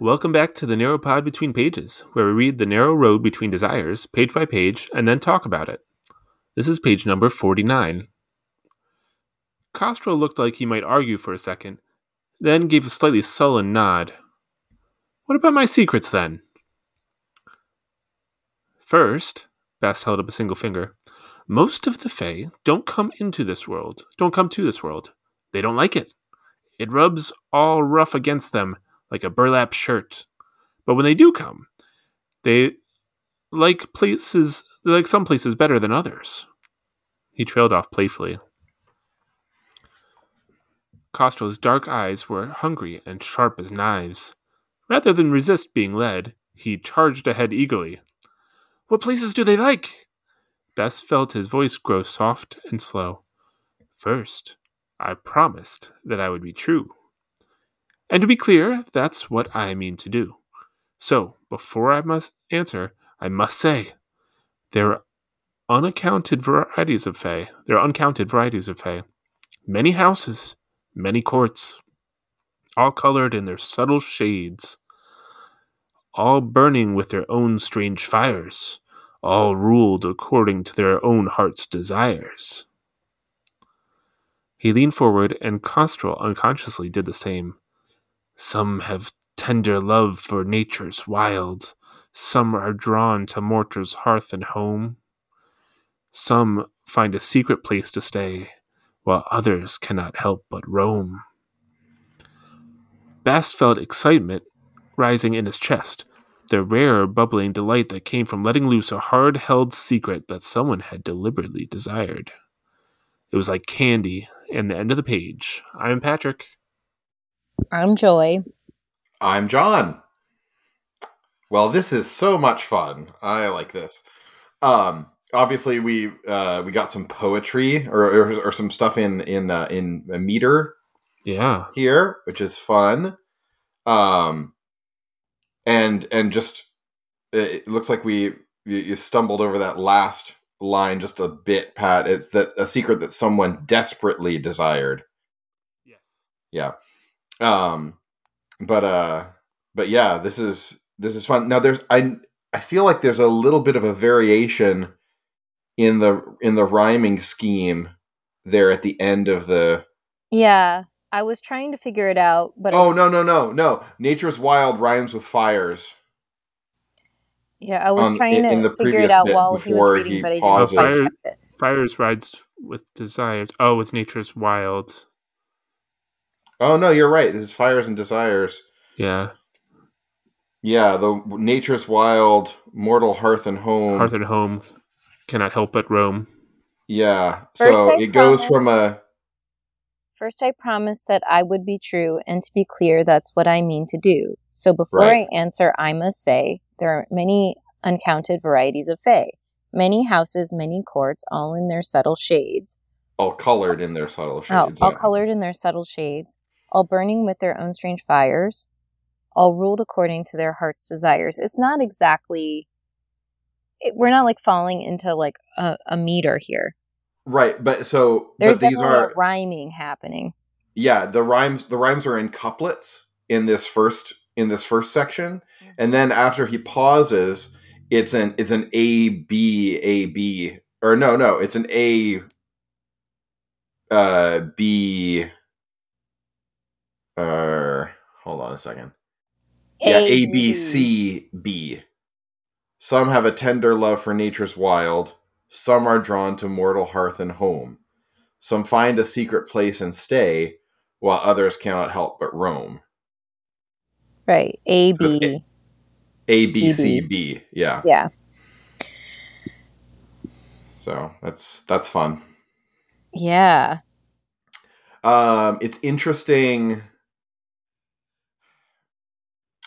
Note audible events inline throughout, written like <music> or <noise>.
Welcome back to the Narrow Pod Between Pages, where we read The Narrow Road Between Desires, page by page, and then talk about it. This is page number 49. Kostrel looked like he might argue for a second, then gave a slightly sullen nod. What about my secrets, then? First, Bast held up a single finger. Most of the Fae don't come into this world, don't come to this world. They don't like it. It rubs all rough against them like a burlap shirt. But when they do come, they like places they like some places better than others. He trailed off playfully. Kostrel's dark eyes were hungry and sharp as knives. Rather than resist being led, he charged ahead eagerly. What places do they like? Bast felt his voice grow soft and slow. First, I promised that I would be true. And to be clear, that's what I mean to do. So, before I must answer, I must say there are unaccounted varieties of Fae. There are uncounted varieties of Fae. Many houses, many courts, all colored in their subtle shades, all burning with their own strange fires, all ruled according to their own heart's desires. He leaned forward, and Kostrel unconsciously did the same. Some have tender love for nature's wild, some are drawn to mortar's hearth and home. Some find a secret place to stay, while others cannot help but roam. Bast felt excitement rising in his chest, the rare bubbling delight that came from letting loose a hard held secret that someone had deliberately desired. It was like candy, and the end of the page. I'm Patrick. I'm Joy. I'm John. Well, this is so much fun. I like this. Um, obviously, we uh, we got some poetry or, or, or some stuff in in uh, in a meter. Yeah, here, which is fun. Um, and and just it looks like we you, you stumbled over that last line just a bit, Pat. It's that a secret that someone desperately desired. Yes. Yeah. Um, but uh, but yeah, this is this is fun. Now there's I I feel like there's a little bit of a variation in the in the rhyming scheme there at the end of the Yeah, I was trying to figure it out, but Oh no no no no! Nature's wild rhymes with fires. Yeah, I was um, trying in- to in the figure it out bit while he was reading, he but I pauses. didn't Fire, it. fires rides with desires. Oh, with nature's wild. Oh no, you're right. This is fires and desires. Yeah, Yeah, the nature's wild, mortal hearth and home. hearth and home cannot help but roam. Yeah, so I it goes from a First, I promised that I would be true, and to be clear, that's what I mean to do. So before Right. I answer, I must say there are many uncounted varieties of Fae. Many houses, many courts, all in their subtle shades. all colored in their subtle Oh, shades. all yeah. colored in their subtle shades, all burning with their own strange fires, all ruled according to their heart's desires. It's not exactly. It, we're not like falling into like a, a meter here. Right, but so There's but these are rhyming happening. yeah the rhymes the rhymes are in couplets in this first in this first section and then after he pauses it's an it's an a b a b or no no it's an a uh b uh hold on a second yeah a b c b some have a tender love for nature's wild some are drawn to mortal hearth and home some find a secret place and stay while others cannot help but roam Right. A So it's B. a b c CB. b yeah Yeah. so that's that's fun Yeah. um it's interesting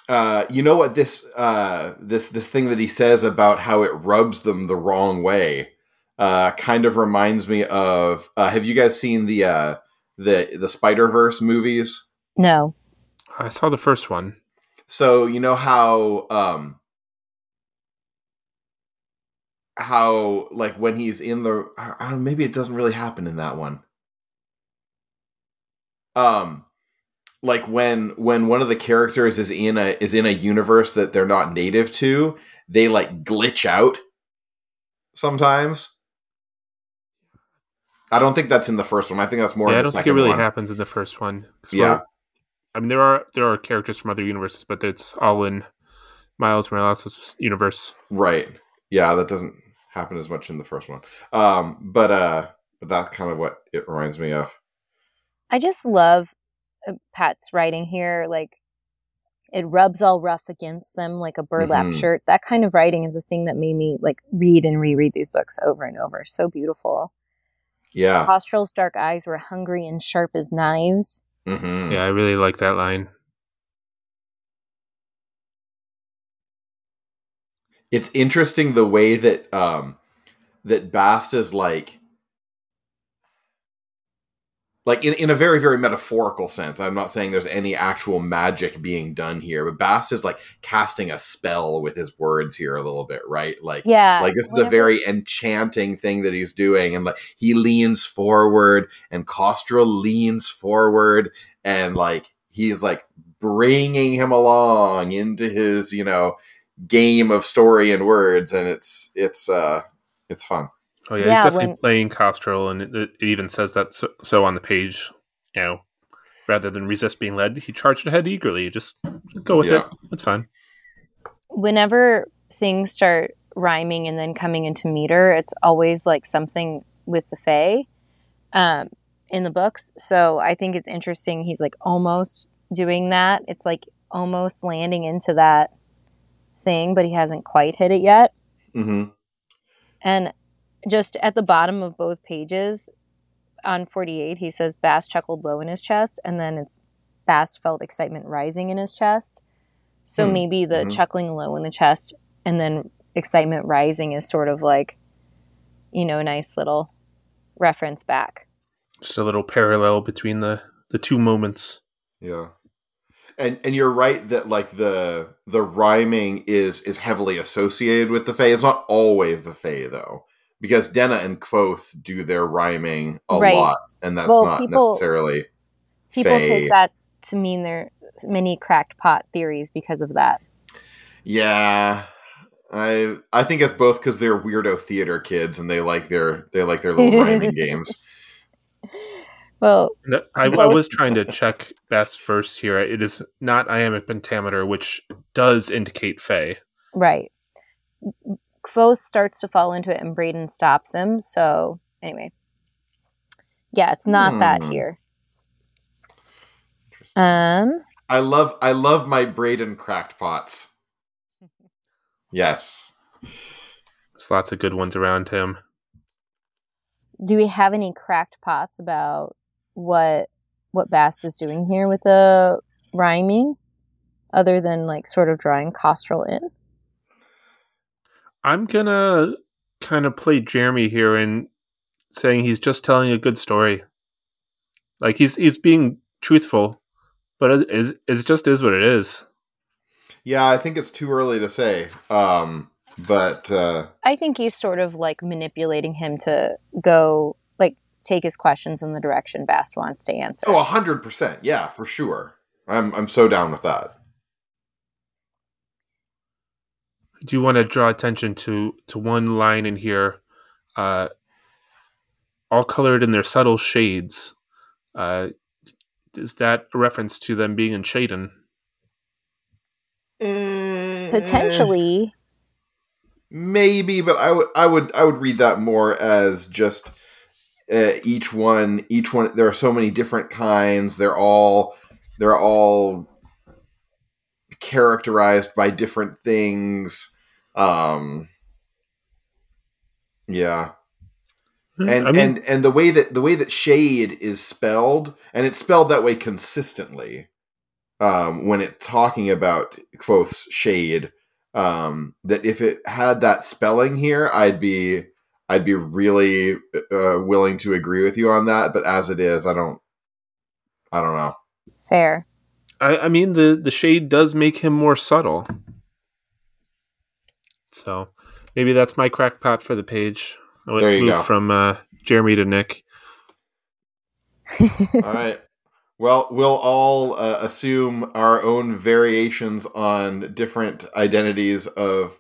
uh you know what this uh this this thing that he says about how it rubs them the wrong way uh kind of reminds me of uh have you guys seen the uh the the spider verse movies No. I saw the first one. so you know how um how like when he's in the I I don't know, maybe it doesn't really happen in that one. Um like when when one of the characters is in a is in a universe that they're not native to, they like glitch out sometimes. I don't think that's in the first one. I think that's more. Yeah, in I don't think it really one. happens in the first one. 'Cause Yeah. I mean there are there are characters from other universes, but it's all in Miles Morales' universe. Right. Yeah, that doesn't happen as much in the first one. Um, but uh, but that's kind of what it reminds me of. I just love Pat's writing here. Like, it rubs all rough against them like a burlap Mhm. shirt. That kind of writing is a thing that made me like read and reread these books over and over. So beautiful. Yeah. Kostrel's dark eyes were hungry and sharp as knives. hmm Yeah, I really like that line. It's interesting the way that um that Bast is like like in, in a very very metaphorical sense i'm not saying there's any actual magic being done here but bast is like casting a spell with his words here a little bit right like Yeah. like this is a very enchanting thing that he's doing and like he leans forward and Kostrel leans forward and like he's like bringing him along into his you know game of story and words and it's it's uh it's fun Oh yeah, Yeah, he's definitely when- playing Kostrel, and it, it even says that so, so on the page. You know, rather than resist being led, he charged ahead eagerly. Just go with Yeah. it. It's fine. whenever things start rhyming and then coming into meter, it's always like something with the Fae um, in the books. So I think it's interesting. He's like almost doing that. It's like almost landing into that thing, but he hasn't quite hit it yet. hmm And just at the bottom of both pages on 48, he says Bast chuckled low in his chest, and then it's Bast felt excitement rising in his chest. So Hmm. maybe the Mhm. chuckling low in the chest and then excitement rising is sort of like, you know, a nice little reference back. Just a little parallel between the the two moments. Yeah. And and you're right that like the the rhyming is is heavily associated with the Fae. It's not always the Fae though. Because Denna and Kvothe do their rhyming a Right. lot, and that's Well, not people- necessarily People Fae. take that to mean there many cracked pot theories because of that. Yeah. I I think it's both because they're weirdo theater kids and they like their they like their little rhyming <laughs> games. Well, No, I, I was trying to check best first here. It is not iambic pentameter, which does indicate Fae. Right. Kvothe starts to fall into it and Bredon stops him. So, anyway. Yeah, it's not that Hmm. here. Um, I love I love my Bredon cracked pots. <laughs> Yes. There's lots of good ones around him. do we have any cracked pots about what what Bast is doing here with the rhyming other than like sort of drawing Kostrel in? I'm gonna kind of play Jeremy here and saying he's just telling a good story. Like he's he's being truthful, but it, it, it just is what it is. Yeah, I think it's too early to say. Um, but uh, I think he's sort of like manipulating him to go like take his questions in the direction Bast wants to answer. oh, hundred percent, yeah, for sure. I'm I'm so down with that. I do want to draw attention to to one line in here, uh, all colored in their subtle shades. Uh, is that a reference to them being in Shaden? Potentially, maybe, but I would I would I would read that more as just uh, each one each one. There are so many different kinds. They're all they're all characterized by different things. Um, yeah. and I mean, and and the way that the way that shade is spelled and it's spelled that way consistently um when it's talking about Kvothe's shade um that if it had that spelling here i'd be i'd be really uh, willing to agree with you on that but as it is i don't i don't know fair. I, I mean the the shade does make him more subtle. So maybe that's my crackpot for the page. I went- There you moved go. from uh, Jeremy to Nick. <laughs> all right Well, we'll all uh, assume our own variations on different identities of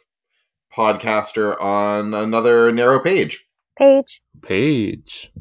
podcaster on another narrow page. Page. Page.